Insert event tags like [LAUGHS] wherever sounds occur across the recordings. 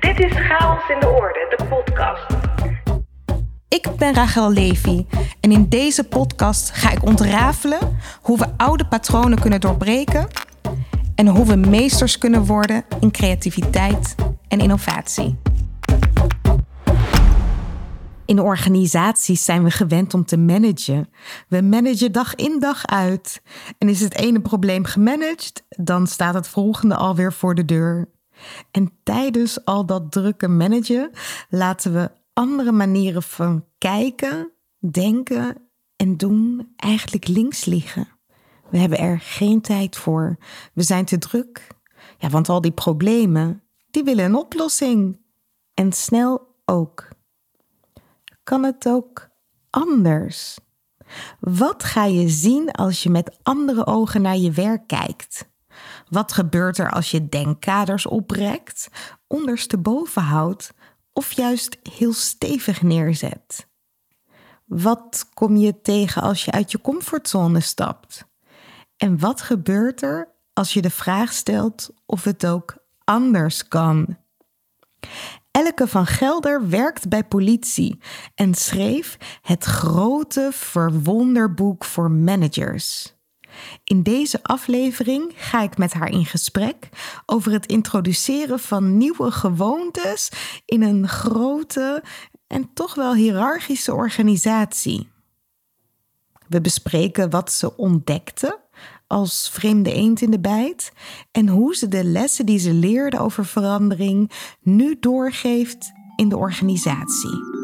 Dit is Chaos in de Orde, de podcast. Ik ben Rachel Levy en in deze podcast ga ik ontrafelen hoe we oude patronen kunnen doorbreken en hoe we meesters kunnen worden in creativiteit en innovatie. In organisaties zijn we gewend om te managen. We managen dag in dag uit. En is het ene probleem gemanaged, dan staat het volgende alweer voor de deur. En tijdens al dat drukke managen laten we andere manieren van kijken, denken en doen eigenlijk links liggen. We hebben er geen tijd voor. We zijn te druk. Ja, want al die problemen, die willen een oplossing. En snel ook. Kan het ook anders? Wat ga je zien als je met andere ogen naar je werk kijkt? Wat gebeurt er als je denkkaders oprekt, ondersteboven houdt of juist heel stevig neerzet? Wat kom je tegen als je uit je comfortzone stapt? En wat gebeurt er als je de vraag stelt of het ook anders kan? Elke van Gelder werkt bij politie en schreef het grote verwonderboek voor managers. In deze aflevering ga ik met haar in gesprek over het introduceren van nieuwe gewoontes in een grote en toch wel hiërarchische organisatie. We bespreken wat ze ontdekte als vreemde eend in de bijt en hoe ze de lessen die ze leerde over verandering nu doorgeeft in de organisatie.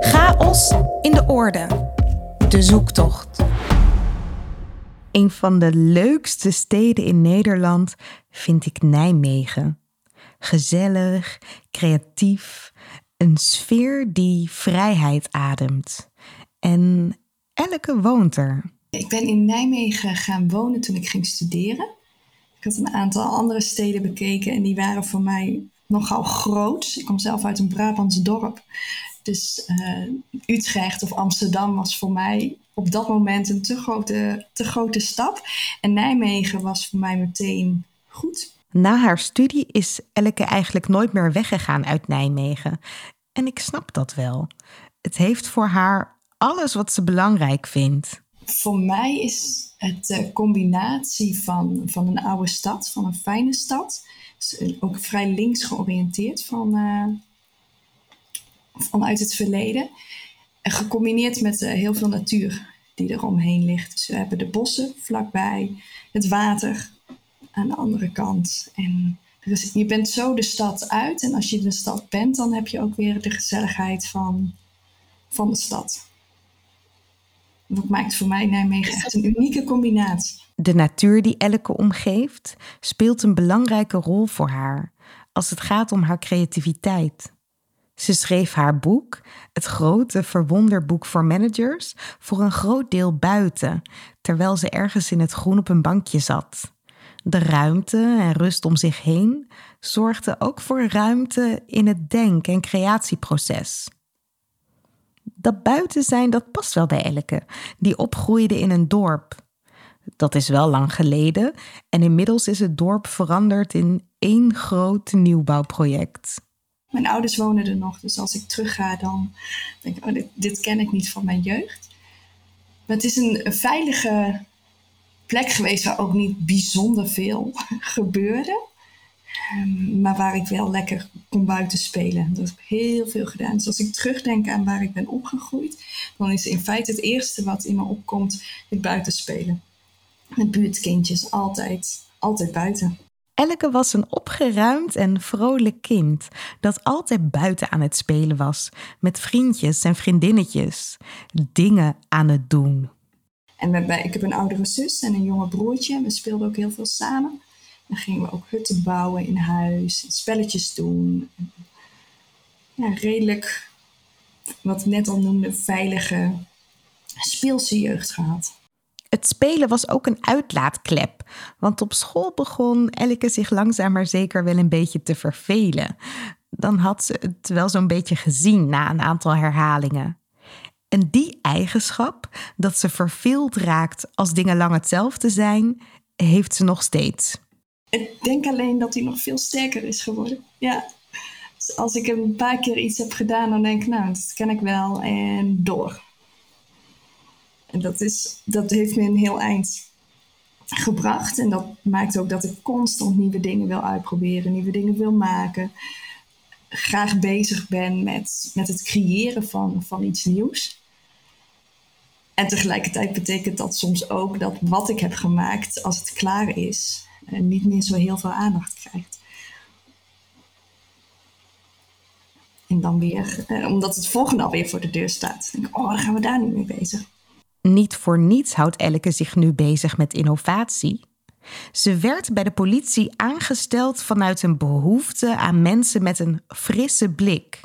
Chaos in de orde. De zoektocht. Een van de leukste steden in Nederland vind ik Nijmegen. Gezellig, creatief, een sfeer die vrijheid ademt. En elke woont er. Ik ben in Nijmegen gaan wonen toen ik ging studeren. Ik had een aantal andere steden bekeken en die waren voor mij nogal groot. Ik kom zelf uit een Brabants dorp. Dus uh, Utrecht of Amsterdam was voor mij op dat moment een te grote, te grote stap. En Nijmegen was voor mij meteen goed. Na haar studie is Elke eigenlijk nooit meer weggegaan uit Nijmegen. En ik snap dat wel. Het heeft voor haar alles wat ze belangrijk vindt. Voor mij is het de combinatie van, van een oude stad, van een fijne stad. Dus ook vrij links georiënteerd van, uh, vanuit het verleden. En gecombineerd met uh, heel veel natuur die er omheen ligt. Dus we hebben de bossen vlakbij, het water aan de andere kant. En je bent zo de stad uit. En als je de stad bent, dan heb je ook weer de gezelligheid van, van de stad. Dat maakt voor mij Nijmegen echt een unieke combinatie. De natuur die Elke omgeeft speelt een belangrijke rol voor haar als het gaat om haar creativiteit. Ze schreef haar boek, het grote verwonderboek voor managers, voor een groot deel buiten, terwijl ze ergens in het groen op een bankje zat. De ruimte en rust om zich heen zorgde ook voor ruimte in het denk- en creatieproces. Dat buiten zijn, dat past wel bij Elke, die opgroeide in een dorp. Dat is wel lang geleden en inmiddels is het dorp veranderd in één groot nieuwbouwproject. Mijn ouders wonen er nog, dus als ik terugga, dan denk ik, oh, dit, dit ken ik niet van mijn jeugd. Maar het is een, veilige plek geweest waar ook niet bijzonder veel [LAUGHS] gebeurde. Um, maar waar ik wel lekker kon buiten spelen. Dat heb ik heel veel gedaan. Dus als ik terugdenk aan waar ik ben opgegroeid, dan is in feite het eerste wat in me opkomt het buiten spelen. Met buurtkindjes, altijd, altijd buiten. Elke was een opgeruimd en vrolijk kind dat altijd buiten aan het spelen was, met vriendjes en vriendinnetjes, dingen aan het doen. En ik heb een oudere zus en een jonge broertje. We speelden ook heel veel samen. Dan gingen we ook hutten bouwen in huis, spelletjes doen. Redelijk, wat ik net al noemde, veilige, speelse jeugd gehad. Het spelen was ook een uitlaatklep, want op school begon Elke zich langzaam maar zeker wel een beetje te vervelen. Dan had ze het wel zo'n beetje gezien na een aantal herhalingen. En die eigenschap, dat ze verveeld raakt als dingen lang hetzelfde zijn, heeft ze nog steeds. Ik denk alleen dat hij nog veel sterker is geworden. Ja. Als ik een paar keer iets heb gedaan, dan denk ik, nou, dat ken ik wel en door. En dat, is, dat heeft me een heel eind gebracht. En dat maakt ook dat ik constant nieuwe dingen wil uitproberen, nieuwe dingen wil maken. Graag bezig ben met, met het creëren van, van iets nieuws. En tegelijkertijd betekent dat soms ook dat wat ik heb gemaakt, als het klaar is, eh, niet meer zo heel veel aandacht krijgt. En dan weer, eh, omdat het volgende alweer voor de deur staat. Denk ik, oh, dan gaan we daar niet mee bezig. Niet voor niets houdt Elke zich nu bezig met innovatie. Ze werd bij de politie aangesteld vanuit een behoefte aan mensen met een frisse blik.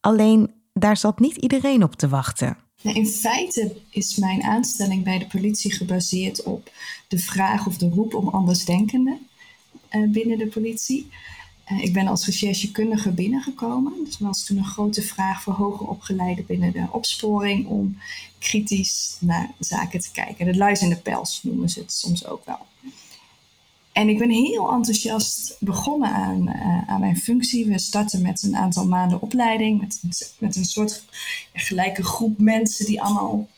Alleen daar zat niet iedereen op te wachten. In feite is mijn aanstelling bij de politie gebaseerd op de vraag of de roep om andersdenkenden uh, binnen de politie. Uh, ik ben als recherchekundige binnengekomen. Dus er was toen een grote vraag voor hoger opgeleiden binnen de opsporing om kritisch naar zaken te kijken. De luis in de pels noemen ze het soms ook wel. En ik ben heel enthousiast begonnen aan, uh, aan mijn functie. We starten met een aantal maanden opleiding, met, met een soort gelijke groep mensen die allemaal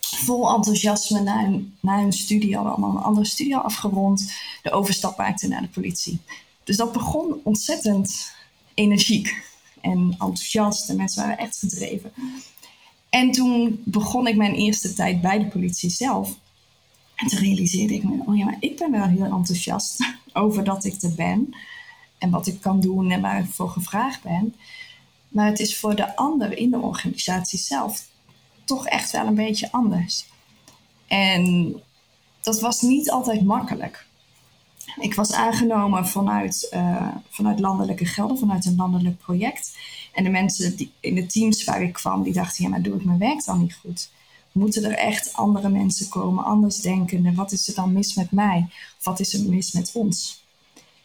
vol enthousiasme na hun, na studie hadden allemaal een andere studie afgerond, de overstap maakten naar de politie. Dus dat begon ontzettend energiek en enthousiast en mensen waren echt gedreven. En toen begon ik mijn eerste tijd bij de politie zelf. En toen realiseerde ik me, oh ja, maar ik ben wel heel enthousiast [LAUGHS] over dat ik er ben. En wat ik kan doen en waar ik voor gevraagd ben. Maar het is voor de ander in de organisatie zelf toch echt wel een beetje anders. En dat was niet altijd makkelijk. Ik was aangenomen vanuit, uh, vanuit landelijke gelden, vanuit een landelijk project. En de mensen die, in de teams waar ik kwam, die dachten, ja, maar doe ik mijn werk dan niet goed? Moeten er echt andere mensen komen, anders denkende? Wat is er dan mis met mij? Wat is er mis met ons?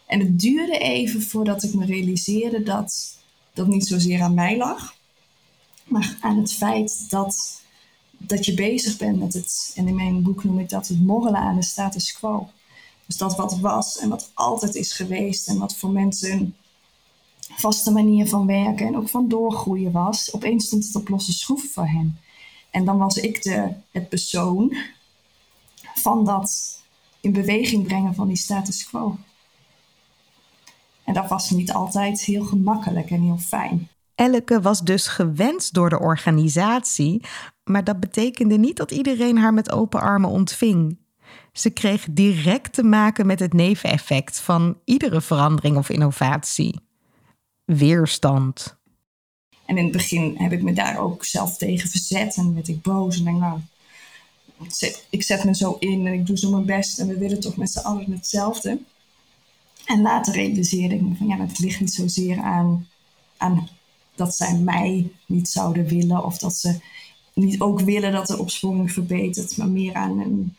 En het duurde even voordat ik me realiseerde dat dat niet zozeer aan mij lag, maar aan het feit dat, dat je bezig bent met het, en in mijn boek noem ik dat het morrelen aan de status quo. Dus dat wat was en wat altijd is geweest en wat voor mensen een vaste manier van werken en ook van doorgroeien was, opeens stond het op losse schroeven voor hen. En dan was ik de, het persoon van dat in beweging brengen van die status quo. En dat was niet altijd heel gemakkelijk en heel fijn. Elke was dus gewenst door de organisatie, maar dat betekende niet dat iedereen haar met open armen ontving. Ze kreeg direct te maken met het neveneffect van iedere verandering of innovatie: weerstand. En in het begin heb ik me daar ook zelf tegen verzet en werd ik boos en denk nou, ik zet me zo in en ik doe zo mijn best en we willen toch met z'n allen hetzelfde. En later realiseerde ik me van ja, het ligt niet zozeer aan, aan dat zij mij niet zouden willen of dat ze niet ook willen dat de opsporing verbetert, maar meer aan een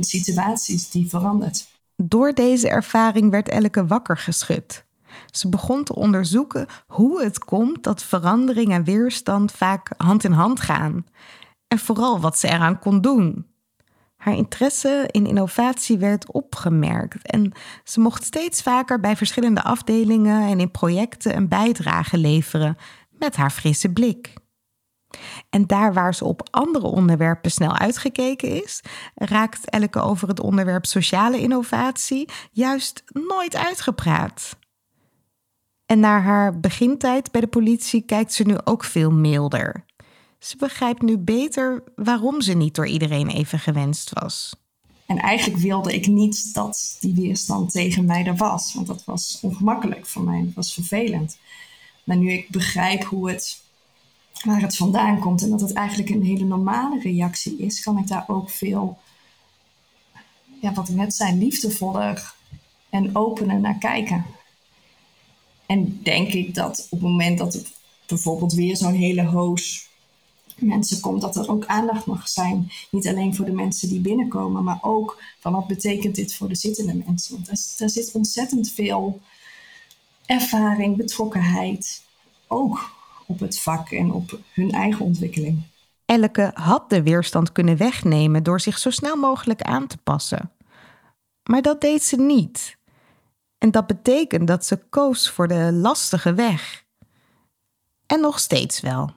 situaties die verandert. Door deze ervaring werd Elke wakker geschud. Ze begon te onderzoeken hoe het komt dat verandering en weerstand vaak hand in hand gaan. En vooral wat ze eraan kon doen. Haar interesse in innovatie werd opgemerkt en ze mocht steeds vaker bij verschillende afdelingen en in projecten een bijdrage leveren met haar frisse blik. En daar waar ze op andere onderwerpen snel uitgekeken is, raakt Elke over het onderwerp sociale innovatie juist nooit uitgepraat. En naar haar begintijd bij de politie kijkt ze nu ook veel milder. Ze begrijpt nu beter waarom ze niet door iedereen even gewenst was. En eigenlijk wilde ik niet dat die weerstand tegen mij er was, want dat was ongemakkelijk voor mij, dat was vervelend. Maar nu ik begrijp hoe het, waar het vandaan komt en dat het eigenlijk een hele normale reactie is, kan ik daar ook veel, ja, wat net zei, liefdevoller en opener naar kijken. En denk ik dat op het moment dat het bijvoorbeeld weer zo'n hele hoos mensen komt, dat er ook aandacht mag zijn. Niet alleen voor de mensen die binnenkomen, maar ook van wat betekent dit voor de zittende mensen. Want er, zit ontzettend veel ervaring, betrokkenheid, ook op het vak en op hun eigen ontwikkeling. Elke had de weerstand kunnen wegnemen door zich zo snel mogelijk aan te passen. Maar dat deed ze niet. En dat betekent dat ze koos voor de lastige weg. En nog steeds wel.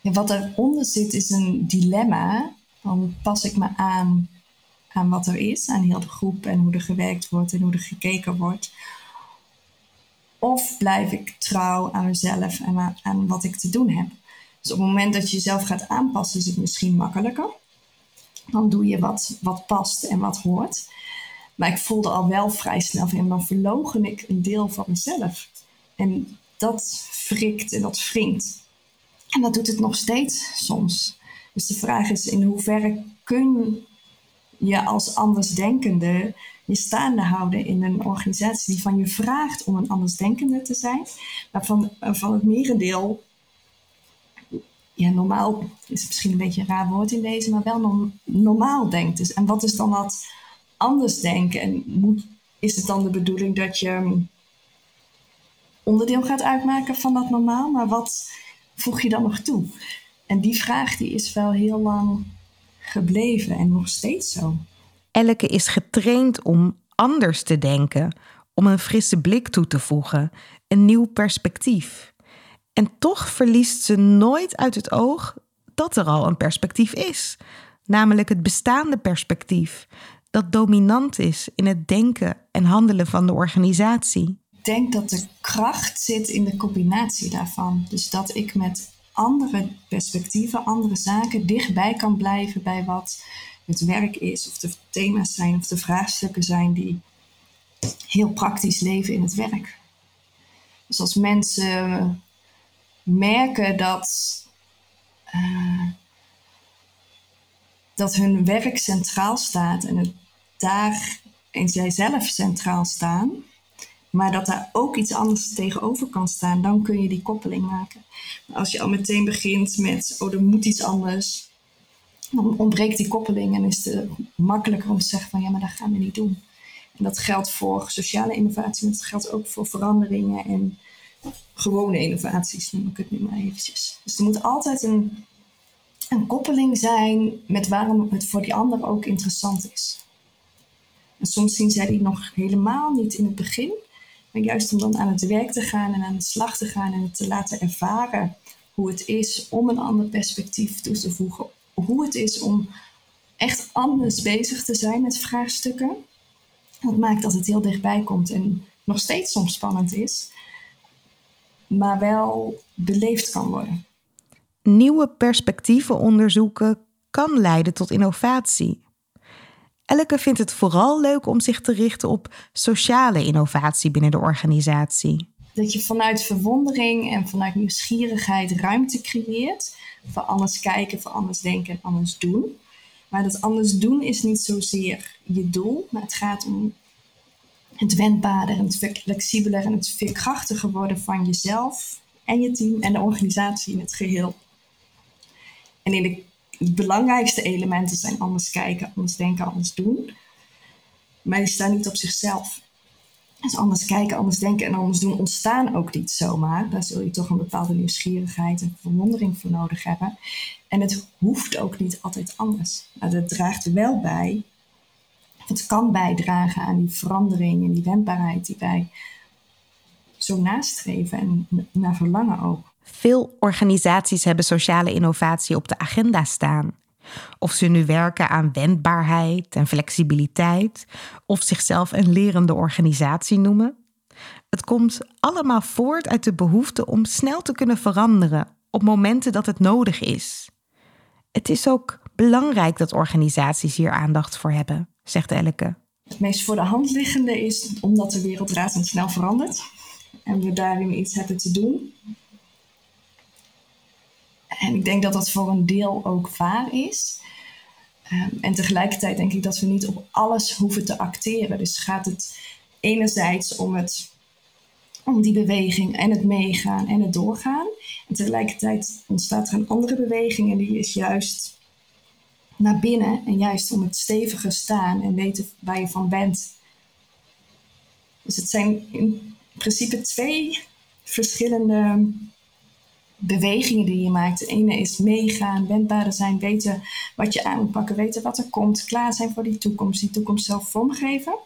Ja, wat eronder zit is een dilemma. Dan pas ik me aan aan wat er is, aan heel de groep en hoe er gewerkt wordt en hoe er gekeken wordt. Of blijf ik trouw aan mezelf en aan, wat ik te doen heb. Dus op het moment dat je jezelf gaat aanpassen, is het misschien makkelijker. Dan doe je wat, wat past en wat hoort. Maar ik voelde al wel vrij snel van, dan verlogen ik een deel van mezelf. En dat frikt en dat wringt. En dat doet het nog steeds soms. Dus de vraag is in hoeverre kun je als andersdenkende je staande houden in een organisatie die van je vraagt om een andersdenkende te zijn, maar van, van het merendeel, ja, normaal is misschien een beetje een raar woord in deze, maar wel normaal denkt. Dus, en wat is dan dat anders denken? En moet, is het dan de bedoeling dat je onderdeel gaat uitmaken van dat normaal, maar wat voeg je dan nog toe? En die vraag die is wel heel lang gebleven en nog steeds zo. Elke is getraind om anders te denken, om een frisse blik toe te voegen, een nieuw perspectief. En toch verliest ze nooit uit het oog dat er al een perspectief is, namelijk het bestaande perspectief, dat dominant is in het denken en handelen van de organisatie. Ik denk dat de kracht zit in de combinatie daarvan. Dus dat ik met andere perspectieven, andere zaken dichtbij kan blijven bij wat het werk is, of de thema's zijn, of de vraagstukken zijn die heel praktisch leven in het werk. Dus als mensen merken dat, uh, dat hun werk centraal staat en het daar en zij zelf centraal staan, maar dat daar ook iets anders tegenover kan staan, dan kun je die koppeling maken. Als je al meteen begint met, oh, er moet iets anders, dan ontbreekt die koppeling en is het makkelijker om te zeggen van, ja, maar dat gaan we niet doen. En dat geldt voor sociale innovatie, maar dat geldt ook voor veranderingen en gewone innovaties, noem ik het nu maar eventjes. Dus er moet altijd een, een koppeling zijn met waarom het voor die ander ook interessant is. En soms zien zij die nog helemaal niet in het begin. Maar juist om dan aan het werk te gaan en aan de slag te gaan en te laten ervaren hoe het is om een ander perspectief toe te voegen. Hoe het is om echt anders bezig te zijn met vraagstukken. Dat maakt dat het heel dichtbij komt en nog steeds soms spannend is, maar wel beleefd kan worden. Nieuwe perspectieven onderzoeken kan leiden tot innovatie. Elke vindt het vooral leuk om zich te richten op sociale innovatie binnen de organisatie. Dat je vanuit verwondering en vanuit nieuwsgierigheid ruimte creëert voor anders kijken, voor anders denken en anders doen. Maar dat anders doen is niet zozeer je doel, maar het gaat om het wendbaarder en het flexibeler en het veerkrachtiger worden van jezelf en je team en de organisatie in het geheel. En in de de belangrijkste elementen zijn anders kijken, anders denken, anders doen. Maar die staan niet op zichzelf. Dus anders kijken, anders denken en anders doen ontstaan ook niet zomaar. Daar zul je toch een bepaalde nieuwsgierigheid en verwondering voor nodig hebben. En het hoeft ook niet altijd anders. Maar dat draagt wel bij. Het kan bijdragen aan die verandering en die wendbaarheid die wij zo nastreven en naar verlangen ook. Veel organisaties hebben sociale innovatie op de agenda staan. Of ze nu werken aan wendbaarheid en flexibiliteit, of zichzelf een lerende organisatie noemen. Het komt allemaal voort uit de behoefte om snel te kunnen veranderen op momenten dat het nodig is. Het is ook belangrijk dat organisaties hier aandacht voor hebben, zegt Elke. Het meest voor de hand liggende is omdat de wereld razend snel verandert en we daarin iets hebben te doen. En ik denk dat dat voor een deel ook waar is. Ehm, en tegelijkertijd denk ik dat we niet op alles hoeven te acteren. Dus gaat het enerzijds om, het, om die beweging en het meegaan en het doorgaan. En tegelijkertijd ontstaat er een andere beweging en die is juist naar binnen en juist om het stevige staan en weten waar je van bent. Dus het zijn in principe twee verschillende bewegingen die je maakt. De ene is meegaan, wendbaarder zijn, weten wat je aan moet pakken, weten wat er komt, klaar zijn voor die toekomst, die toekomst zelf vormgeven.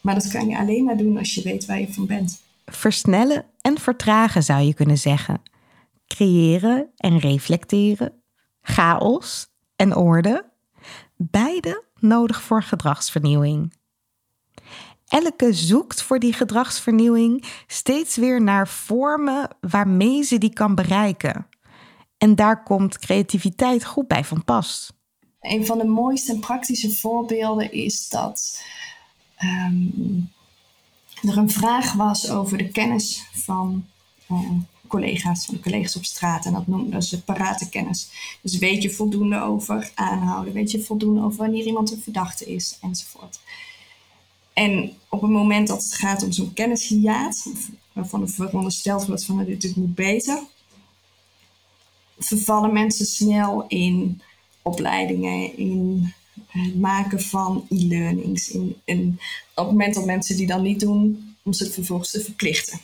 Maar dat kan je alleen maar doen als je weet waar je van bent. Versnellen en vertragen zou je kunnen zeggen. Creëren en reflecteren. Chaos en orde. Beide nodig voor gedragsvernieuwing. Elke zoekt voor die gedragsvernieuwing steeds weer naar vormen waarmee ze die kan bereiken. En daar komt creativiteit goed bij van pas. Een van de mooiste en praktische voorbeelden is dat ehm, er een vraag was over de kennis van uh, collega's, van collega's op straat. En dat noemden ze parate kennis. Dus weet je voldoende over aanhouden, weet je voldoende over wanneer iemand een verdachte is, enzovoort. En op het moment dat het gaat om zo'n kennishiaat, waarvan er verondersteld wordt van dit, dit moet beter, vervallen mensen snel in opleidingen, in het maken van e-learnings. In, in, op het moment dat mensen die dan niet doen, om ze vervolgens te verplichten.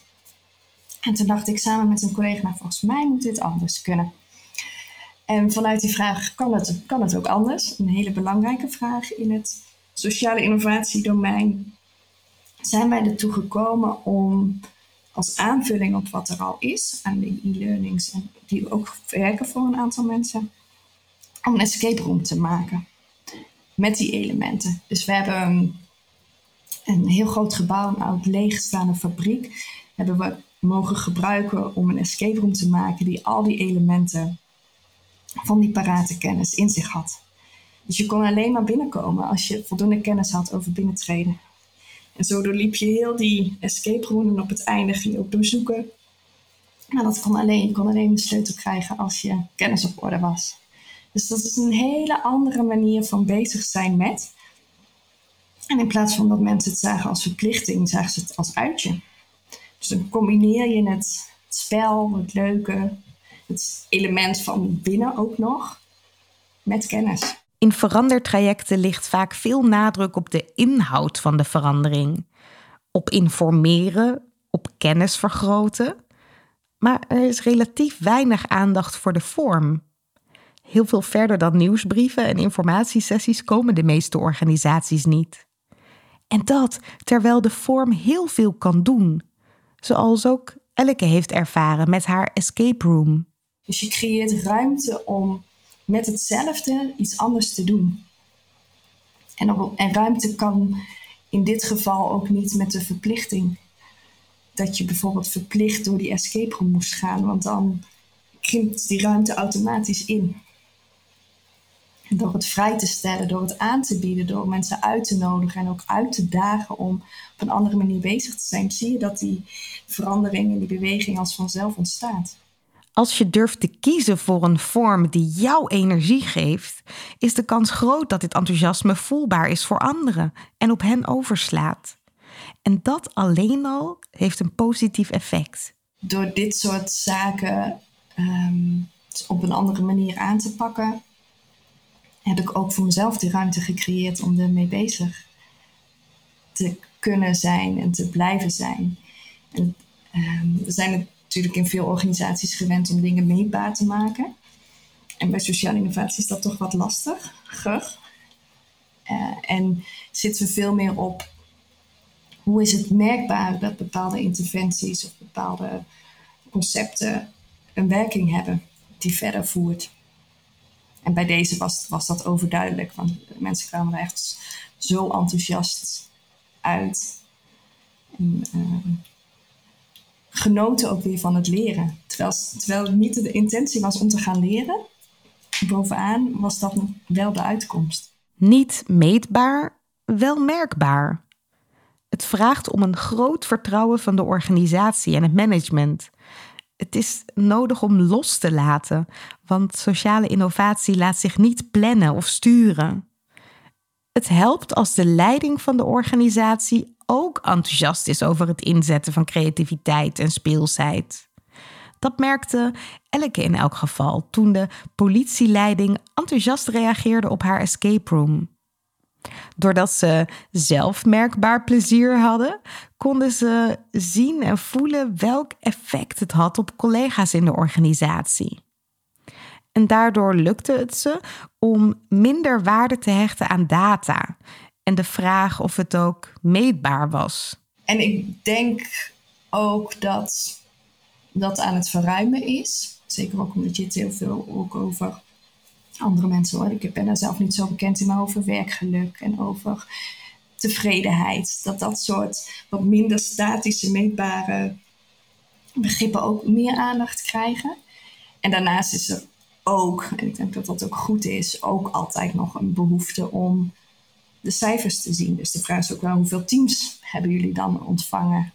En toen dacht ik samen met een collega, nou volgens mij moet dit anders kunnen. En vanuit die vraag, kan het, kan het ook anders? Een hele belangrijke vraag in het sociale innovatiedomein. Zijn wij ertoe gekomen om als aanvulling op wat er al is aan de e-learnings, die ook werken voor een aantal mensen, om een escape room te maken met die elementen. Dus we hebben een heel groot gebouw, een oud leegstaande fabriek, hebben we mogen gebruiken om een escape room te maken die al die elementen van die parate kennis in zich had. Dus je kon alleen maar binnenkomen als je voldoende kennis had over binnentreden. En zo doorliep je heel die escape room en op het einde ging je ook doorzoeken. Maar dat kon alleen, je kon alleen de sleutel krijgen als je kennis op orde was. Dus dat is een hele andere manier van bezig zijn met. En in plaats van dat mensen het zagen als verplichting, zagen ze het als uitje. Dus dan combineer je het spel, het leuke, het element van binnen ook nog met kennis. In verandertrajecten ligt vaak veel nadruk op de inhoud van de verandering. Op informeren, op kennis vergroten. Maar er is relatief weinig aandacht voor de vorm. Heel veel verder dan nieuwsbrieven en informatiesessies komen de meeste organisaties niet. En dat terwijl de vorm heel veel kan doen, zoals ook Elke heeft ervaren met haar escape room. Dus je creëert ruimte om met hetzelfde iets anders te doen. En, en ruimte kan in dit geval ook niet met de verplichting. Dat je bijvoorbeeld verplicht door die escape room moest gaan, want dan krimpt die ruimte automatisch in. door het vrij te stellen, door het aan te bieden, door mensen uit te nodigen en ook uit te dagen om op een andere manier bezig te zijn, zie je dat die verandering en die beweging als vanzelf ontstaat. Als je durft te kiezen voor een vorm die jouw energie geeft, is de kans groot dat dit enthousiasme voelbaar is voor anderen en op hen overslaat. En dat alleen al heeft een positief effect. Door dit soort zaken ehm, op een andere manier aan te pakken, heb ik ook voor mezelf die ruimte gecreëerd om ermee bezig te kunnen zijn en te blijven zijn. En, um, we zijn natuurlijk in veel organisaties gewend om dingen meetbaar te maken. En bij sociale innovatie is dat toch wat lastiger. Uh, en zitten we veel meer op hoe is het merkbaar dat bepaalde interventies of bepaalde concepten een werking hebben die verder voert. En bij deze was, was dat overduidelijk, want mensen kwamen er echt zo enthousiast uit. En, uh, genoten ook weer van het leren. Terwijl, terwijl het niet de intentie was om te gaan leren, bovenaan was dat wel de uitkomst. Niet meetbaar, wel merkbaar. Het vraagt om een groot vertrouwen van de organisatie en het management. Het is nodig om los te laten, want sociale innovatie laat zich niet plannen of sturen. Het helpt als de leiding van de organisatie ook enthousiast is over het inzetten van creativiteit en speelsheid. Dat merkte Elke in elk geval toen de politieleiding enthousiast reageerde op haar escape room. Doordat ze zelf merkbaar plezier hadden, konden ze zien en voelen welk effect het had op collega's in de organisatie. En daardoor lukte het ze om minder waarde te hechten aan data en de vraag of het ook meetbaar was. En ik denk ook dat dat aan het verruimen is. Zeker ook omdat je het heel veel ook over andere mensen hoor. Ik ben daar zelf niet zo bekend in, maar over werkgeluk en over tevredenheid. Dat dat soort wat minder statische, meetbare begrippen ook meer aandacht krijgen. En daarnaast is er ook, en ik denk dat dat ook goed is, ook altijd nog een behoefte om de cijfers te zien. Dus de vraag is ook wel hoeveel teams hebben jullie dan ontvangen?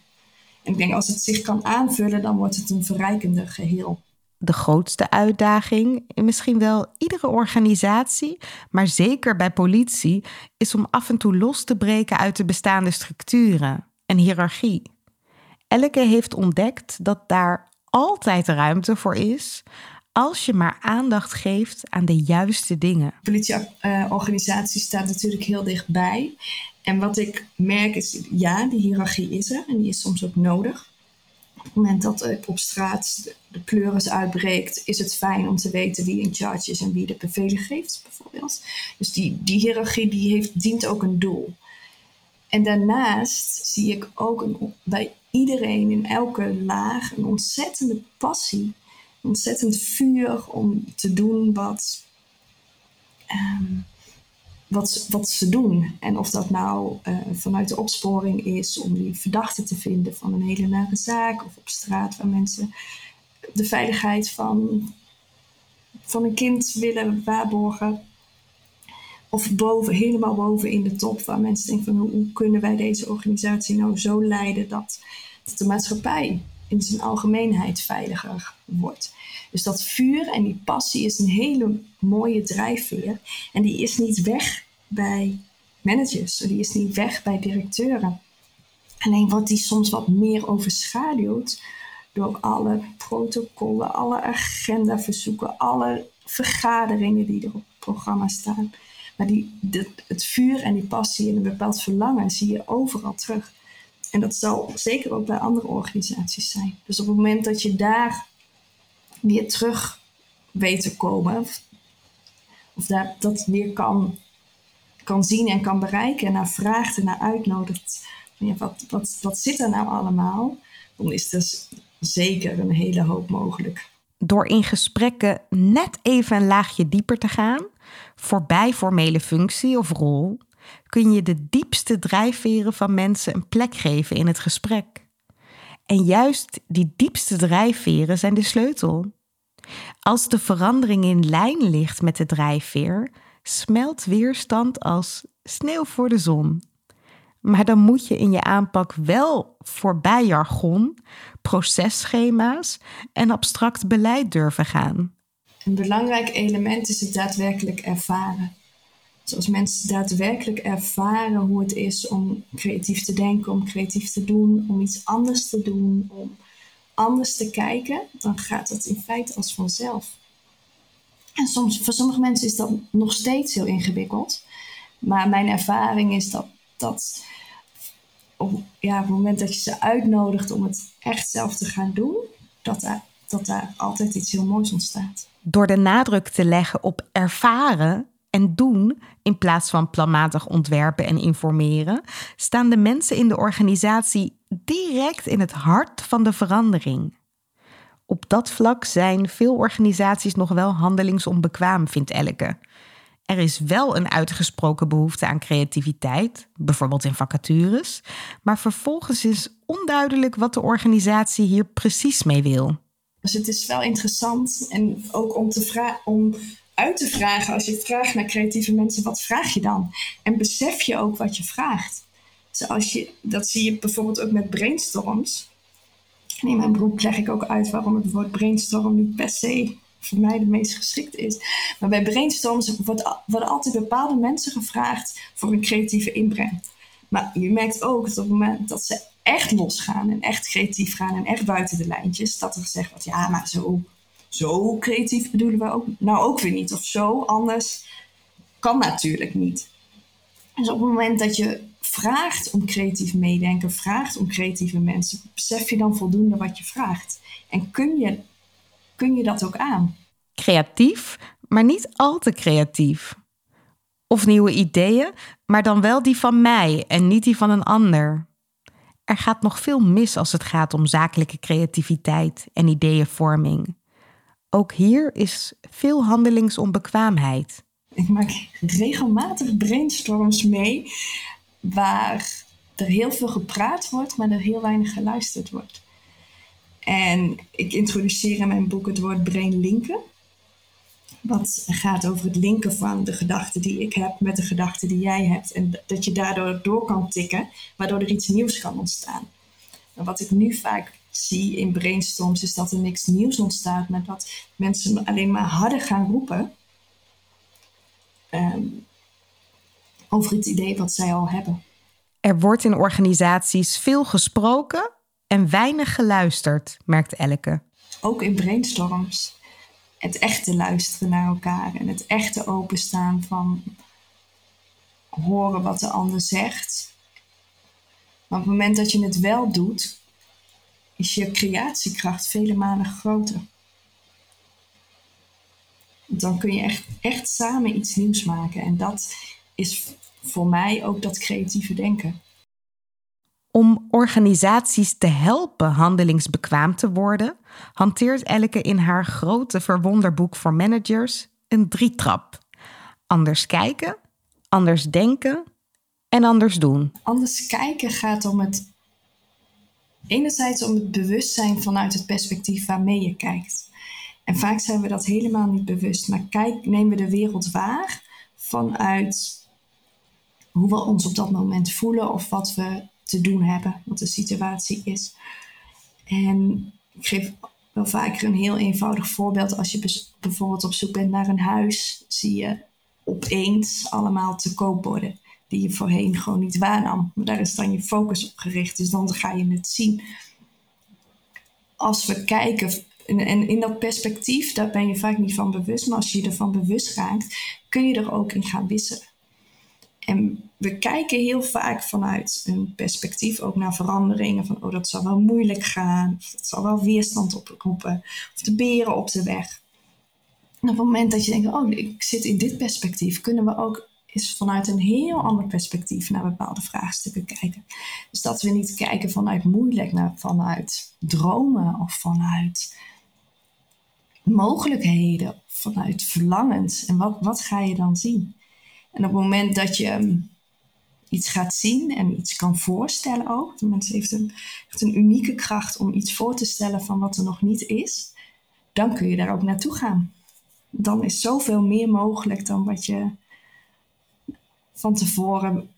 En ik denk als het zich kan aanvullen, dan wordt het een verrijkender geheel. De grootste uitdaging in misschien wel iedere organisatie, maar zeker bij politie, is om af en toe los te breken uit de bestaande structuren en hiërarchie. Elke heeft ontdekt dat daar altijd ruimte voor is als je maar aandacht geeft aan de juiste dingen. Politieorganisatie staat natuurlijk heel dichtbij. En wat ik merk is, ja, die hiërarchie is er en die is soms ook nodig. Op het moment dat op straat de, de pleuris uitbreekt, is het fijn om te weten wie in charge is en wie de bevelen geeft, bijvoorbeeld. Dus die, die hiërarchie die heeft, dient ook een doel. En daarnaast zie ik ook een, bij iedereen in elke laag een ontzettende passie ontzettend vuur om te doen wat, ehm, wat, wat ze doen. En of dat nou uh, vanuit de opsporing is om die verdachte te vinden van een hele nare zaak, of op straat waar mensen de veiligheid van, van een kind willen waarborgen. Of boven, helemaal boven in de top, waar mensen denken van hoe, hoe kunnen wij deze organisatie nou zo leiden dat, dat de maatschappij in zijn algemeenheid veiliger wordt. Dus dat vuur en die passie is een hele mooie drijfveer. En die is niet weg bij managers, die is niet weg bij directeuren. Alleen wordt die soms wat meer overschaduwd door alle protocollen, alle agendaverzoeken, alle vergaderingen die er op het programma staan. Maar die, het vuur en die passie en een bepaald verlangen zie je overal terug. En dat zal zeker ook bij andere organisaties zijn. Dus op het moment dat je daar weer terug weet te komen, of, of dat, weer kan, kan zien en kan bereiken, en naar vraagt en naar uitnodigt, wat, wat, wat zit er nou allemaal? Dan is dus zeker een hele hoop mogelijk. Door in gesprekken net even een laagje dieper te gaan, voorbij formele functie of rol, kun je de diepste drijfveren van mensen een plek geven in het gesprek. En juist die diepste drijfveren zijn de sleutel. Als de verandering in lijn ligt met de drijfveer, smelt weerstand als sneeuw voor de zon. Maar dan moet je in je aanpak wel voorbij jargon, processchema's en abstract beleid durven gaan. Een belangrijk element is het daadwerkelijk ervaren. Zoals mensen daadwerkelijk ervaren hoe het is om creatief te denken, om creatief te doen, om iets anders te doen, om anders te kijken, dan gaat dat in feite als vanzelf. En soms, voor sommige mensen is dat nog steeds heel ingewikkeld. Maar mijn ervaring is dat, dat op, ja, op het moment dat je ze uitnodigt om het echt zelf te gaan doen, dat daar, dat daar altijd iets heel moois ontstaat. Door de nadruk te leggen op ervaren en doen in plaats van planmatig ontwerpen en informeren, staan de mensen in de organisatie direct in het hart van de verandering. Op dat vlak zijn veel organisaties nog wel handelingsonbekwaam, vindt Elke. Er is wel een uitgesproken behoefte aan creativiteit, bijvoorbeeld in vacatures, maar vervolgens is onduidelijk wat de organisatie hier precies mee wil. Dus het is wel interessant en ook om, te om uit te vragen, als je vraagt naar creatieve mensen, wat vraag je dan? En besef je ook wat je vraagt. Zoals je, dat zie je bijvoorbeeld ook met brainstorms. In mijn beroep leg ik ook uit waarom het woord brainstorm niet per se voor mij de meest geschikt is. Maar bij brainstorms worden altijd bepaalde mensen gevraagd voor een creatieve inbreng. Maar je merkt ook dat op het moment dat ze echt losgaan en echt creatief gaan en echt buiten de lijntjes, dat er gezegd wordt, ja, maar zo zo creatief bedoelen we ook, nou ook weer niet. Of zo anders kan natuurlijk niet. Dus op het moment dat je vraagt om creatief meedenken, vraagt om creatieve mensen, besef je dan voldoende wat je vraagt. En kun je, kun je dat ook aan? Creatief, maar niet al te creatief. Of nieuwe ideeën, maar dan wel die van mij en niet die van een ander. Er gaat nog veel mis als het gaat om zakelijke creativiteit en ideeënvorming. Ook hier is veel handelingsonbekwaamheid. Ik maak regelmatig brainstorms mee waar er heel veel gepraat wordt, maar er heel weinig geluisterd wordt. En ik introduceer in mijn boek het woord brain linken. Wat gaat over het linken van de gedachten die ik heb met de gedachten die jij hebt. En dat je daardoor door kan tikken, waardoor er iets nieuws kan ontstaan. En wat ik nu vaak zie in brainstorms is dat er niks nieuws ontstaat, maar dat mensen alleen maar harder gaan roepen ehm, over het idee wat zij al hebben. Er wordt in organisaties veel gesproken en weinig geluisterd, merkt Elke. Ook in brainstorms. Het echte luisteren naar elkaar en het echte openstaan van horen wat de ander zegt. Maar op het moment dat je het wel doet, is je creatiekracht vele malen groter. Dan kun je echt, echt samen iets nieuws maken. En dat is voor mij ook dat creatieve denken. Om organisaties te helpen handelingsbekwaam te worden, hanteert Elke in haar grote verwonderboek voor managers een drietrap. Anders kijken, anders denken en anders doen. Anders kijken gaat om het enerzijds om het bewustzijn vanuit het perspectief waarmee je kijkt. En vaak zijn we dat helemaal niet bewust, maar kijk, nemen we de wereld waar vanuit hoe we ons op dat moment voelen of wat we te doen hebben, wat de situatie is. En ik geef wel vaker een heel eenvoudig voorbeeld. Als je bijvoorbeeld op zoek bent naar een huis, zie je opeens allemaal te koopborden die je voorheen gewoon niet waarnam. Maar daar is dan je focus op gericht, dus dan ga je het zien. Als we kijken, en in dat perspectief, daar ben je vaak niet van bewust, maar als je ervan bewust raakt, kun je er ook in gaan wisselen. En we kijken heel vaak vanuit een perspectief ook naar veranderingen. Van oh, dat zal wel moeilijk gaan. Of dat zal wel weerstand oproepen. Of de beren op de weg. En op het moment dat je denkt, oh, ik zit in dit perspectief, kunnen we ook eens vanuit een heel ander perspectief naar bepaalde vraagstukken kijken. Dus dat we niet kijken vanuit moeilijk, maar vanuit dromen of vanuit mogelijkheden, vanuit verlangens. En wat, wat ga je dan zien? En op het moment dat je ehm, iets gaat zien en iets kan voorstellen ook. De mens heeft een, heeft een unieke kracht om iets voor te stellen van wat er nog niet is. Dan kun je daar ook naartoe gaan. Dan is zoveel meer mogelijk dan wat je van tevoren,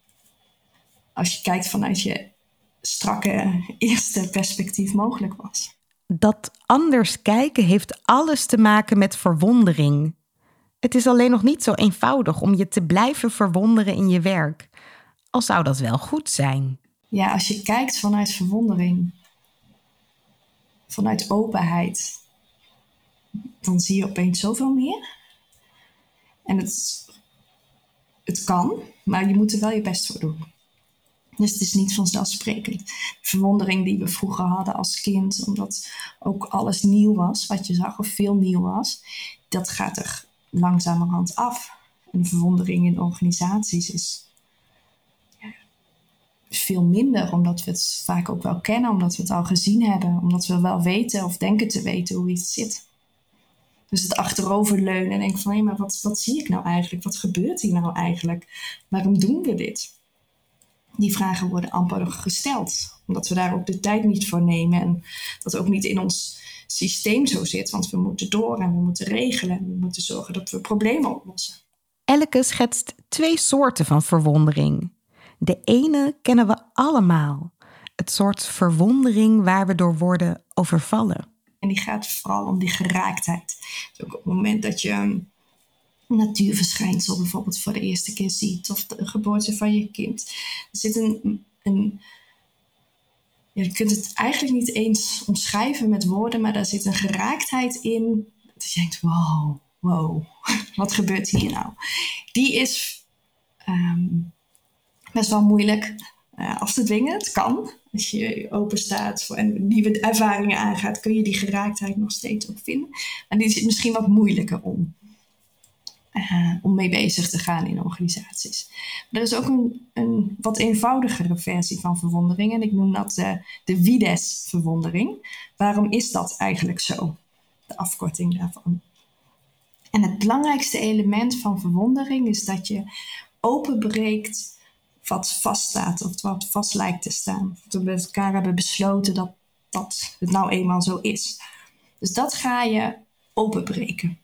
als je kijkt vanuit je strakke eerste perspectief mogelijk was. Dat anders kijken heeft alles te maken met verwondering. Het is alleen nog niet zo eenvoudig om je te blijven verwonderen in je werk. Al zou dat wel goed zijn. Ja, als je kijkt vanuit verwondering, vanuit openheid, dan zie je opeens zoveel meer. En het, het kan, maar je moet er wel je best voor doen. Dus het is niet vanzelfsprekend. De verwondering die we vroeger hadden als kind, omdat ook alles nieuw was, wat je zag, of veel nieuw was, dat gaat er langzamerhand af. En de verwondering in organisaties is veel minder, omdat we het vaak ook wel kennen, omdat we het al gezien hebben, omdat we wel weten of denken te weten hoe iets zit. Dus het achteroverleunen en denken van hé, maar wat, wat zie ik nou eigenlijk? Wat gebeurt hier nou eigenlijk? Waarom doen we dit? Die vragen worden amper gesteld, omdat we daar ook de tijd niet voor nemen en dat ook niet in ons systeem zo zit, want we moeten door en we moeten regelen en we moeten zorgen dat we problemen oplossen. Elke schetst twee soorten van verwondering. De ene kennen we allemaal. Het soort verwondering waar we door worden overvallen. En die gaat vooral om die geraaktheid. Dus ook op het moment dat je een natuurverschijnsel bijvoorbeeld voor de eerste keer ziet, of de geboorte van je kind. Er zit een, een je kunt het eigenlijk niet eens omschrijven met woorden, maar daar zit een geraaktheid in. Dat je denkt, wow, wow, [LAUGHS] wat gebeurt hier nou? Die is ehm, best wel moeilijk uh, af te dwingen. Het kan. Als je open staat voor, en nieuwe ervaringen aangaat, kun je die geraaktheid nog steeds ook vinden. Maar die is misschien wat moeilijker om. uh, om mee bezig te gaan in organisaties. er is ook een, een, wat eenvoudigere versie van verwondering en ik noem dat uh, de Wides-verwondering. Waarom is dat eigenlijk zo? De afkorting daarvan. En het belangrijkste element van verwondering is dat je openbreekt wat vaststaat of wat vast lijkt te staan. Dat we met elkaar hebben besloten dat, dat het nou eenmaal zo is. Dus dat ga je openbreken.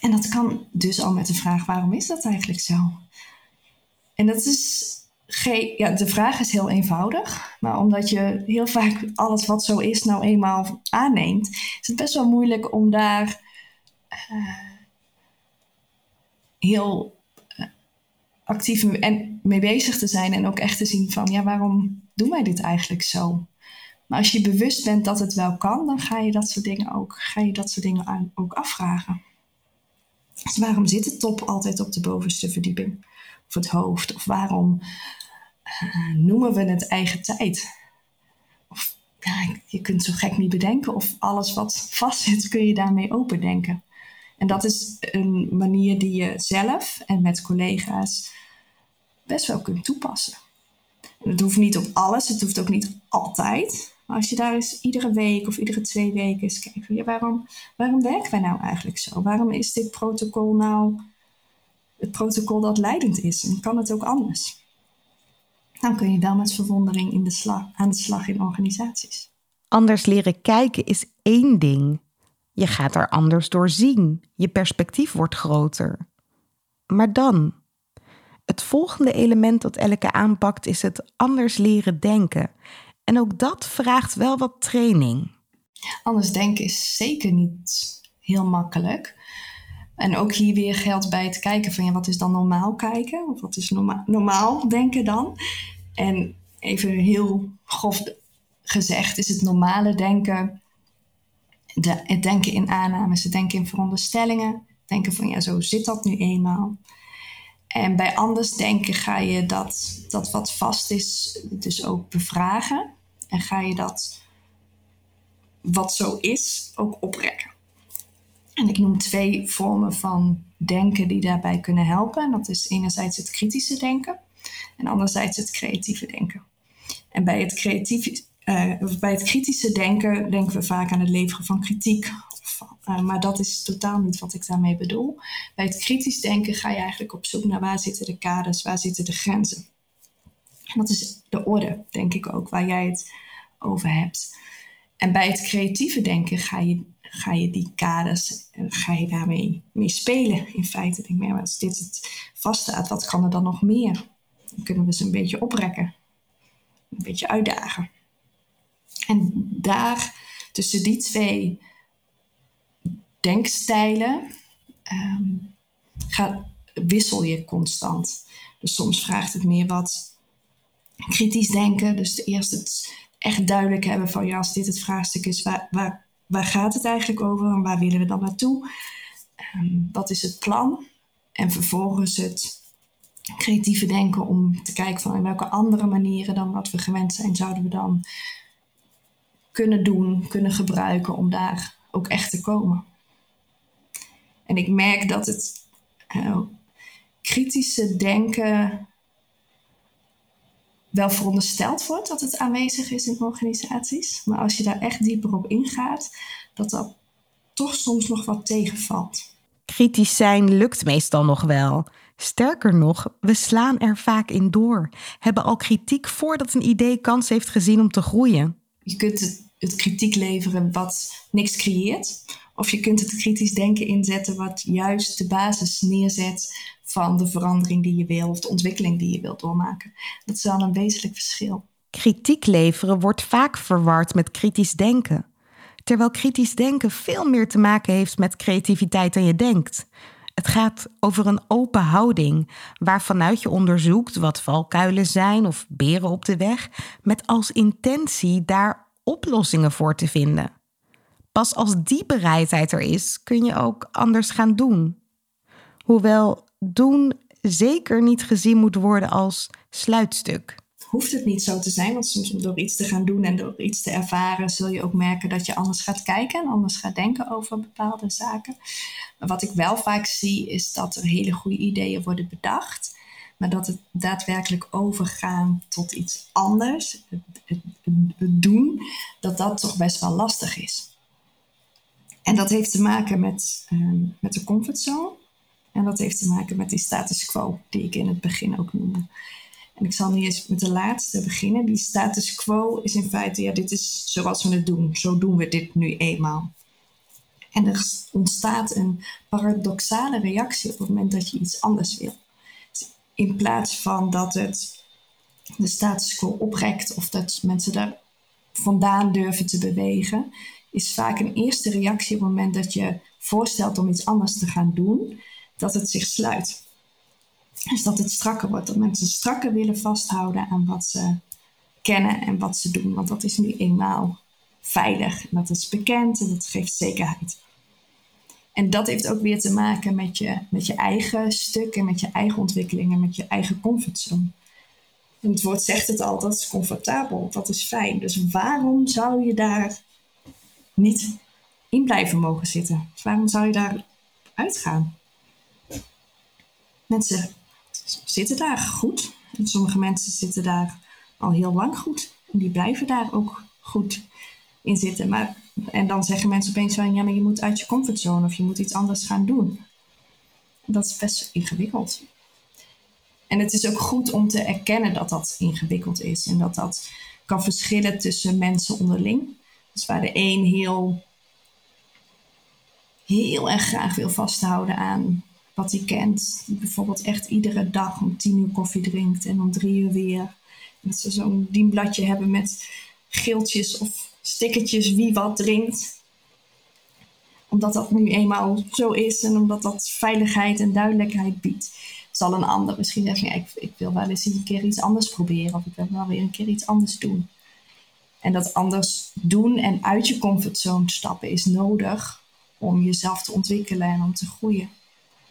En dat kan dus al met de vraag: waarom is dat eigenlijk zo? En dat is geen, ja, de vraag is heel eenvoudig, maar omdat je heel vaak alles wat zo is nou eenmaal aanneemt, is het best wel moeilijk om daar uh, heel actief mee bezig te zijn en ook echt te zien van ja, waarom doen wij dit eigenlijk zo? Maar als je bewust bent dat het wel kan, dan ga je dat soort dingen ook, ga je dat soort dingen aan, ook afvragen. Dus waarom zit de top altijd op de bovenste verdieping? Of het hoofd? Of waarom uh, noemen we het eigen tijd? Of je kunt zo gek niet bedenken. Of alles wat vastzit kun je daarmee opendenken. En dat is een manier die je zelf en met collega's best wel kunt toepassen. En het hoeft niet op alles, het hoeft ook niet altijd. Maar als je daar eens iedere week of iedere twee weken eens kijkt, waarom, waarom werken wij nou eigenlijk zo? Waarom is dit protocol nou het protocol dat leidend is? En kan het ook anders? Dan kun je wel met verwondering in de slag, aan de slag in organisaties. Anders leren kijken is één ding. Je gaat er anders door zien. Je perspectief wordt groter. Maar dan? Het volgende element dat Elke aanpakt is het anders leren denken. En ook dat vraagt wel wat training. Anders denken is zeker niet heel makkelijk. En ook hier weer geldt bij het kijken van ja, wat is dan normaal kijken? Of wat is norma normaal denken dan? En even heel grof gezegd is het normale denken, het denken in aannames, het denken in veronderstellingen. Denken van ja, zo zit dat nu eenmaal. En bij anders denken ga je dat, dat wat vast is, dus ook bevragen. En ga je dat wat zo is ook oprekken. En ik noem twee vormen van denken die daarbij kunnen helpen. En dat is enerzijds het kritische denken en anderzijds het creatieve denken. En bij het, creatieve, bij het kritische denken denken we vaak aan het leveren van kritiek. Uh, maar dat is totaal niet wat ik daarmee bedoel. Bij het kritisch denken ga je eigenlijk op zoek naar waar zitten de kaders, waar zitten de grenzen. En dat is de orde, denk ik ook, waar jij het over hebt. En bij het creatieve denken ga je, ga je die kaders, ga je daarmee mee spelen. In feite denk ik, als dit het vaststaat, wat kan er dan nog meer? Dan kunnen we ze een beetje oprekken, een beetje uitdagen. En daar, tussen die twee denkstijlen, um, wissel je constant. Dus soms vraagt het meer wat kritisch denken. Dus eerst het echt duidelijk hebben van ja, als dit het vraagstuk is, waar, waar, waar gaat het eigenlijk over en waar willen we dan naartoe? Um, wat is het plan? En vervolgens het creatieve denken om te kijken van in welke andere manieren dan wat we gewend zijn, zouden we dan kunnen doen, kunnen gebruiken om daar ook echt te komen. En ik merk dat het uh, kritische denken wel verondersteld wordt dat het aanwezig is in organisaties. Maar als je daar echt dieper op ingaat, dat dat toch soms nog wat tegenvalt. Kritisch zijn lukt meestal nog wel. Sterker nog, we slaan er vaak in door, hebben al kritiek voordat een idee kans heeft gezien om te groeien. Je kunt het, het kritiek leveren wat niks creëert, of je kunt het kritisch denken inzetten wat juist de basis neerzet van de verandering die je wil of de ontwikkeling die je wilt doormaken. Dat is wel een wezenlijk verschil. Kritiek leveren wordt vaak verward met kritisch denken. Terwijl kritisch denken veel meer te maken heeft met creativiteit dan je denkt. Het gaat over een open houding, waarvanuit je onderzoekt wat valkuilen zijn of beren op de weg, met als intentie daar oplossingen voor te vinden. Pas als die bereidheid er is, kun je ook anders gaan doen. Hoewel doen zeker niet gezien moet worden als sluitstuk. hoeft het niet zo te zijn, want soms door iets te gaan doen en door iets te ervaren, zul je ook merken dat je anders gaat kijken en anders gaat denken over bepaalde zaken. Maar wat ik wel vaak zie, is dat er hele goede ideeën worden bedacht, maar dat het daadwerkelijk overgaan tot iets anders, het, het, het doen, dat dat toch best wel lastig is. En dat heeft te maken met, uh, met de comfortzone. En dat heeft te maken met die status quo, die ik in het begin ook noemde. En ik zal nu eens met de laatste beginnen. Die status quo is in feite, ja, dit is zoals we het doen. Zo doen we dit nu eenmaal. En er ontstaat een paradoxale reactie op het moment dat je iets anders wil. In plaats van dat het de status quo oprekt of dat mensen daar vandaan durven te bewegen, is vaak een eerste reactie op het moment dat je voorstelt om iets anders te gaan doen, dat het zich sluit. Dus dat het strakker wordt, dat mensen strakker willen vasthouden aan wat ze kennen en wat ze doen. Want dat is nu eenmaal veilig en dat is bekend en dat geeft zekerheid. En dat heeft ook weer te maken met je, met je eigen stuk en met je eigen ontwikkeling en met je eigen comfortzone. En het woord zegt het al, dat is comfortabel, dat is fijn. Dus waarom zou je daar niet in blijven mogen zitten? Waarom zou je daar uitgaan? Mensen zitten daar goed. En sommige mensen zitten daar al heel lang goed. En die blijven daar ook goed in zitten. Maar, en dan zeggen mensen opeens van ja, maar je moet uit je comfortzone of je moet iets anders gaan doen. Dat is best ingewikkeld. En het is ook goed om te erkennen dat dat ingewikkeld is en dat dat kan verschillen tussen mensen onderling. Dus waar de een heel, heel erg graag wil vasthouden aan wat hij kent. Bijvoorbeeld echt iedere dag om tien uur koffie drinkt en om drie uur weer. Dat ze zo'n dienbladje hebben met geeltjes of stickertjes wie wat drinkt. Omdat dat nu eenmaal zo is en omdat dat veiligheid en duidelijkheid biedt. Zal een ander misschien zeggen, ik, ik wil wel eens een keer iets anders proberen. Of ik wil wel weer een keer iets anders doen. En dat anders doen en uit je comfortzone stappen is nodig om jezelf te ontwikkelen en om te groeien.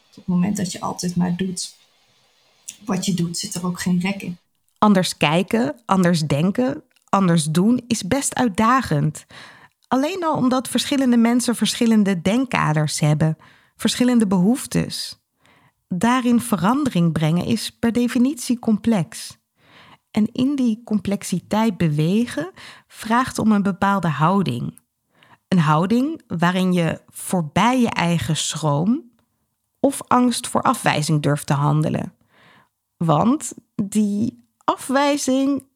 Op het moment dat je altijd maar doet wat je doet, zit er ook geen rek in. Anders kijken, anders denken, anders doen is best uitdagend. Alleen al omdat verschillende mensen verschillende denkkaders hebben, verschillende behoeftes. Daarin verandering brengen is per definitie complex. En in die complexiteit bewegen vraagt om een bepaalde houding. Een houding waarin je voorbij je eigen schroom of angst voor afwijzing durft te handelen. Want die afwijzing,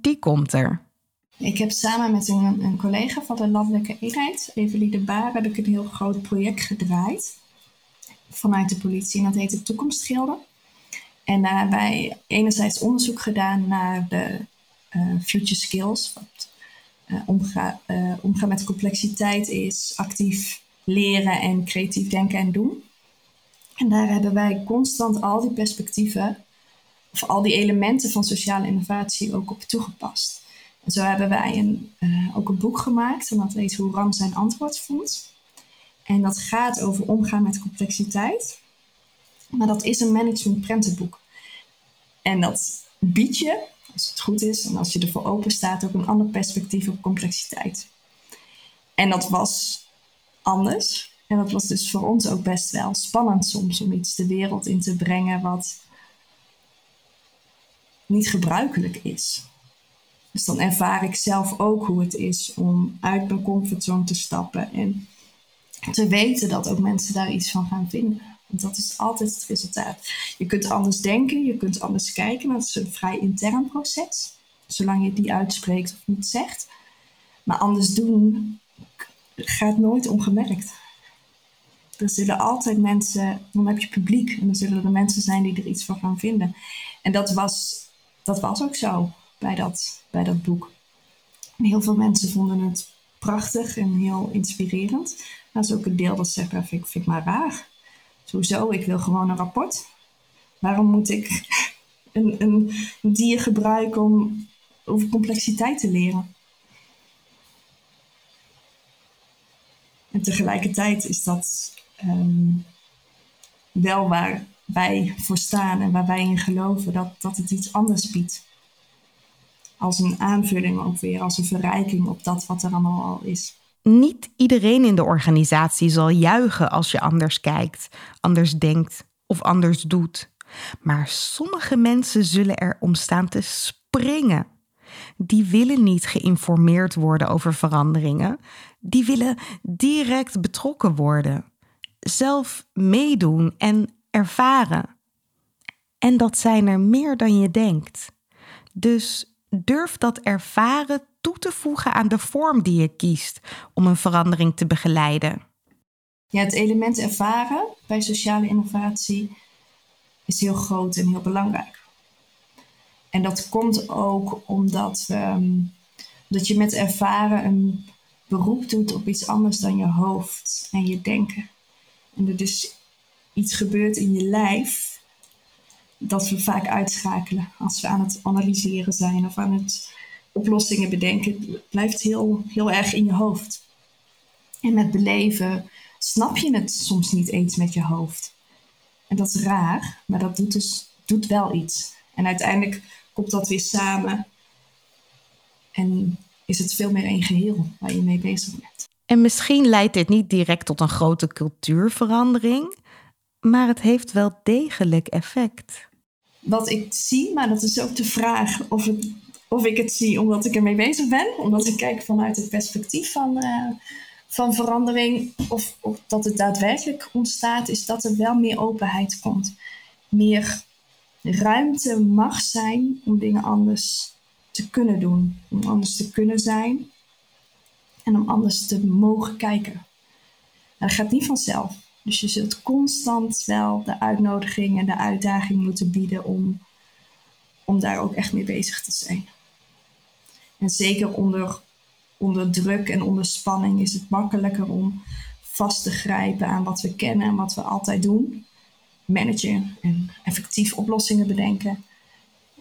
die komt er. Ik heb samen met een, een collega van de Landelijke Eenheid, Evelie de Baren, heb ik een heel groot project gedraaid vanuit de politie. En dat heet de Toekomstgilde. En daar hebben wij enerzijds onderzoek gedaan naar de uh, future skills. Wat uh, omgaan met complexiteit is, actief leren en creatief denken en doen. En daar hebben wij constant al die perspectieven, of al die elementen van sociale innovatie ook op toegepast. En zo hebben wij een, uh, ook een boek gemaakt, en dat heet Hoe Ram zijn antwoord vond. En dat gaat over omgaan met complexiteit. Maar dat is een management prentenboek. En dat biedt je, als het goed is en als je ervoor open staat, ook een ander perspectief op complexiteit. En dat was anders. En dat was dus voor ons ook best wel spannend soms om iets de wereld in te brengen wat niet gebruikelijk is. Dus dan ervaar ik zelf ook hoe het is om uit mijn comfortzone te stappen en te weten dat ook mensen daar iets van gaan vinden. Want dat is altijd het resultaat. Je kunt anders denken, je kunt anders kijken, maar het is een vrij intern proces. Zolang je niet uitspreekt of niet zegt. Maar anders doen gaat nooit ongemerkt er zullen altijd mensen, dan heb je publiek en dan zullen er mensen zijn die er iets van gaan vinden. En dat was, dat was ook zo bij dat, bij dat boek. Heel veel mensen vonden het prachtig en heel inspirerend. Dat is ook een deel dat zegt, vind ik, maar raar. Sowieso, ik wil gewoon een rapport. Waarom moet ik [LAUGHS] een, een dier gebruiken om over complexiteit te leren? En tegelijkertijd is dat um, wel waar wij voor en waar wij in geloven, dat, dat het iets anders biedt. als een aanvulling ook weer, als een verrijking op dat wat er allemaal al is. Niet iedereen in de organisatie zal juichen als je anders kijkt, anders denkt of anders doet. Maar sommige mensen zullen er om staan te springen. Die willen niet geïnformeerd worden over veranderingen. Die willen direct betrokken worden. Zelf meedoen en ervaren. En dat zijn er meer dan je denkt. Dus durf dat ervaren toe te voegen aan de vorm die je kiest om een verandering te begeleiden. Ja, het element ervaren bij sociale innovatie is heel groot en heel belangrijk. En dat komt ook omdat we, dat je met ervaren een beroep doet op iets anders dan je hoofd en je denken. En er dus iets gebeurt in je lijf dat we vaak uitschakelen als we aan het analyseren zijn of aan het oplossingen bedenken. Blijft heel, heel erg in je hoofd. En met beleven snap je het soms niet eens met je hoofd. En dat is raar, maar dat doet dus doet wel iets. En uiteindelijk komt dat weer samen en is het veel meer een geheel waar je mee bezig bent. En misschien leidt dit niet direct tot een grote cultuurverandering, maar het heeft wel degelijk effect. Wat ik zie, maar dat is ook de vraag of, of ik het zie omdat ik ermee bezig ben, omdat ik kijk vanuit het perspectief van, uh, van verandering, of, of dat het daadwerkelijk ontstaat, is dat er wel meer openheid komt. Meer ruimte mag zijn om dingen anders te kunnen doen, om anders te kunnen zijn en om anders te mogen kijken. dat gaat niet vanzelf. Dus je zult constant wel de uitnodiging en de uitdaging moeten bieden om, om daar ook echt mee bezig te zijn. En zeker onder, onder druk en onder spanning is het makkelijker om vast te grijpen aan wat we kennen en wat we altijd doen. Managen en effectief oplossingen bedenken.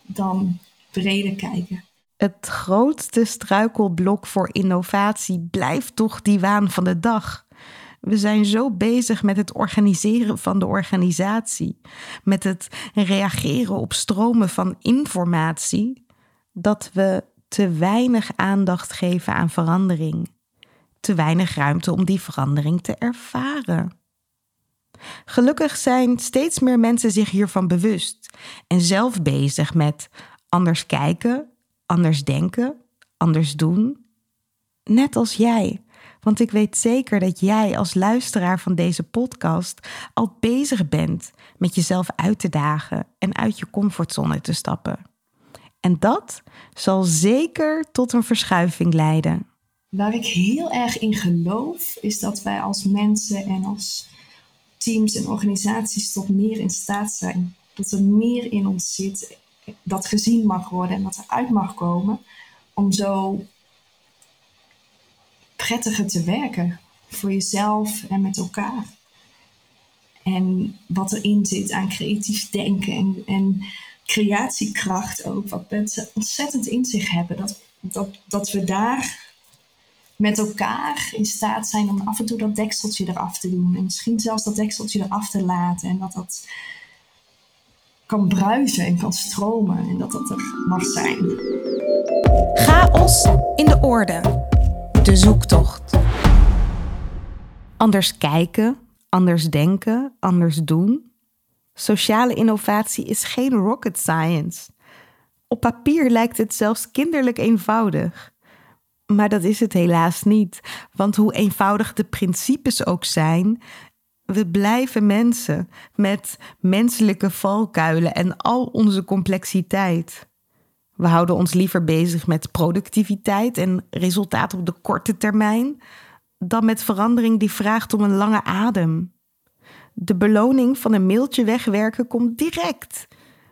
Dan breder kijken. Het grootste struikelblok voor innovatie blijft toch die waan van de dag. We zijn zo bezig met het organiseren van de organisatie, met het reageren op stromen van informatie, dat we te weinig aandacht geven aan verandering, te weinig ruimte om die verandering te ervaren. Gelukkig zijn steeds meer mensen zich hiervan bewust en zelf bezig met anders kijken, anders denken, anders doen. Net als jij. Want ik weet zeker dat jij als luisteraar van deze podcast al bezig bent met jezelf uit te dagen en uit je comfortzone te stappen. En dat zal zeker tot een verschuiving leiden. Waar ik heel erg in geloof, is dat wij als mensen en als teams en organisaties tot meer in staat zijn. Dat er meer in ons zit, dat gezien mag worden en dat er uit mag komen om zo prettiger te werken voor jezelf en met elkaar. En wat erin zit aan creatief denken en, en creatiekracht ook, wat mensen ontzettend in zich hebben. Dat, dat, dat we daar met elkaar in staat zijn om af en toe dat dekseltje eraf te doen. En misschien zelfs dat dekseltje eraf te laten. En dat dat kan bruisen en kan stromen. En dat dat er mag zijn. Chaos in de orde de zoektocht. Anders kijken, anders denken, anders doen. Sociale innovatie is geen rocket science. Op papier lijkt het zelfs kinderlijk eenvoudig. Maar dat is het helaas niet, want hoe eenvoudig de principes ook zijn, we blijven mensen met menselijke valkuilen en al onze complexiteit. We houden ons liever bezig met productiviteit en resultaat op de korte termijn dan met verandering die vraagt om een lange adem. De beloning van een mailtje wegwerken komt direct.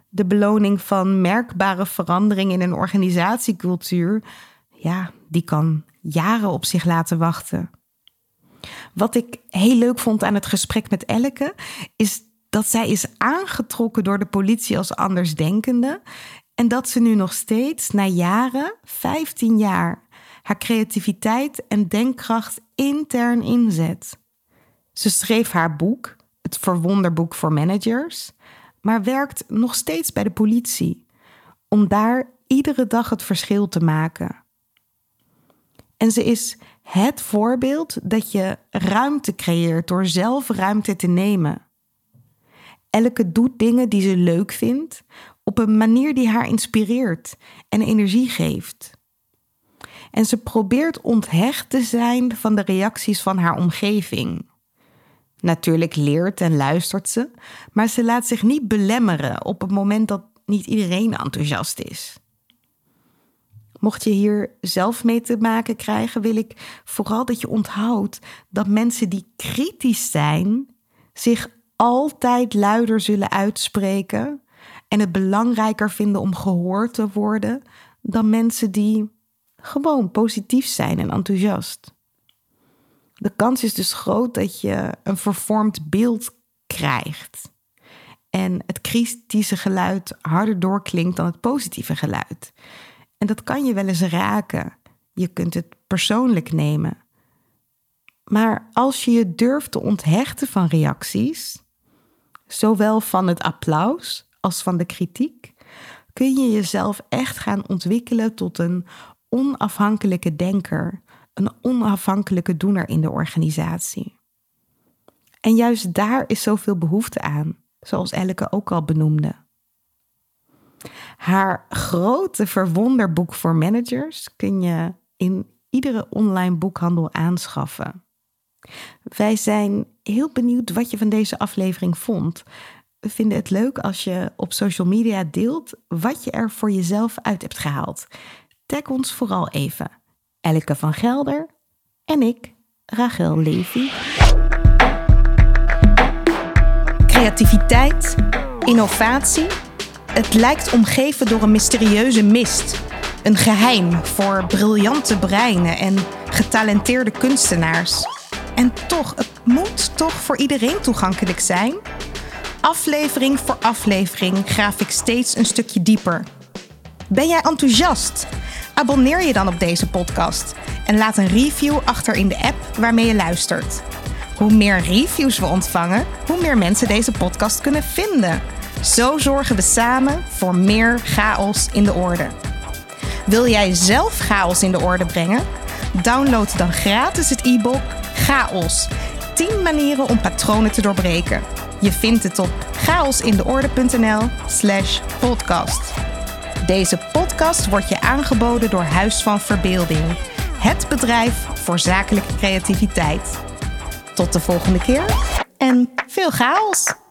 De beloning van merkbare verandering in een organisatiecultuur, ja, die kan jaren op zich laten wachten. Wat ik heel leuk vond aan het gesprek met Elke, is dat zij is aangetrokken door de politie als andersdenkende en dat ze nu nog steeds, na jaren, 15 jaar, haar creativiteit en denkkracht intern inzet. Ze schreef haar boek, het Verwonderboek voor Managers, maar werkt nog steeds bij de politie om daar iedere dag het verschil te maken. En ze is het voorbeeld dat je ruimte creëert door zelf ruimte te nemen. Elke doet dingen die ze leuk vindt op een manier die haar inspireert en energie geeft. En ze probeert onthecht te zijn van de reacties van haar omgeving. Natuurlijk leert en luistert ze, maar ze laat zich niet belemmeren op het moment dat niet iedereen enthousiast is. Mocht je hier zelf mee te maken krijgen, wil ik vooral dat je onthoudt dat mensen die kritisch zijn zich altijd luider zullen uitspreken en het belangrijker vinden om gehoord te worden dan mensen die gewoon positief zijn en enthousiast. De kans is dus groot dat je een vervormd beeld krijgt. En het kritische geluid harder doorklinkt dan het positieve geluid. En dat kan je wel eens raken. Je kunt het persoonlijk nemen. Maar als je je durft te onthechten van reacties, zowel van het applaus als van de kritiek, kun je jezelf echt gaan ontwikkelen tot een onafhankelijke denker, een onafhankelijke doener in de organisatie. En juist daar is zoveel behoefte aan, zoals Elke ook al benoemde. Haar grote verwonderboek voor managers kun je in iedere online boekhandel aanschaffen. Wij zijn heel benieuwd wat je van deze aflevering vond. We vinden het leuk als je op social media deelt wat je er voor jezelf uit hebt gehaald. Tag ons vooral even. Elke van Gelder en ik, Rachel Levy. Creativiteit, innovatie. Het lijkt omgeven door een mysterieuze mist. Een geheim voor briljante breinen en getalenteerde kunstenaars. En toch, het moet toch voor iedereen toegankelijk zijn? Aflevering voor aflevering graaf ik steeds een stukje dieper. Ben jij enthousiast? Abonneer je dan op deze podcast en laat een review achter in de app waarmee je luistert. Hoe meer reviews we ontvangen, hoe meer mensen deze podcast kunnen vinden. Zo zorgen we samen voor meer chaos in de orde. Wil jij zelf chaos in de orde brengen? Download dan gratis het e-book Chaos. 10 manieren om patronen te doorbreken. Je vindt het op chaosindeorde.nl/slash podcast. Deze podcast wordt je aangeboden door Huis van Verbeelding, het bedrijf voor zakelijke creativiteit. Tot de volgende keer en veel chaos!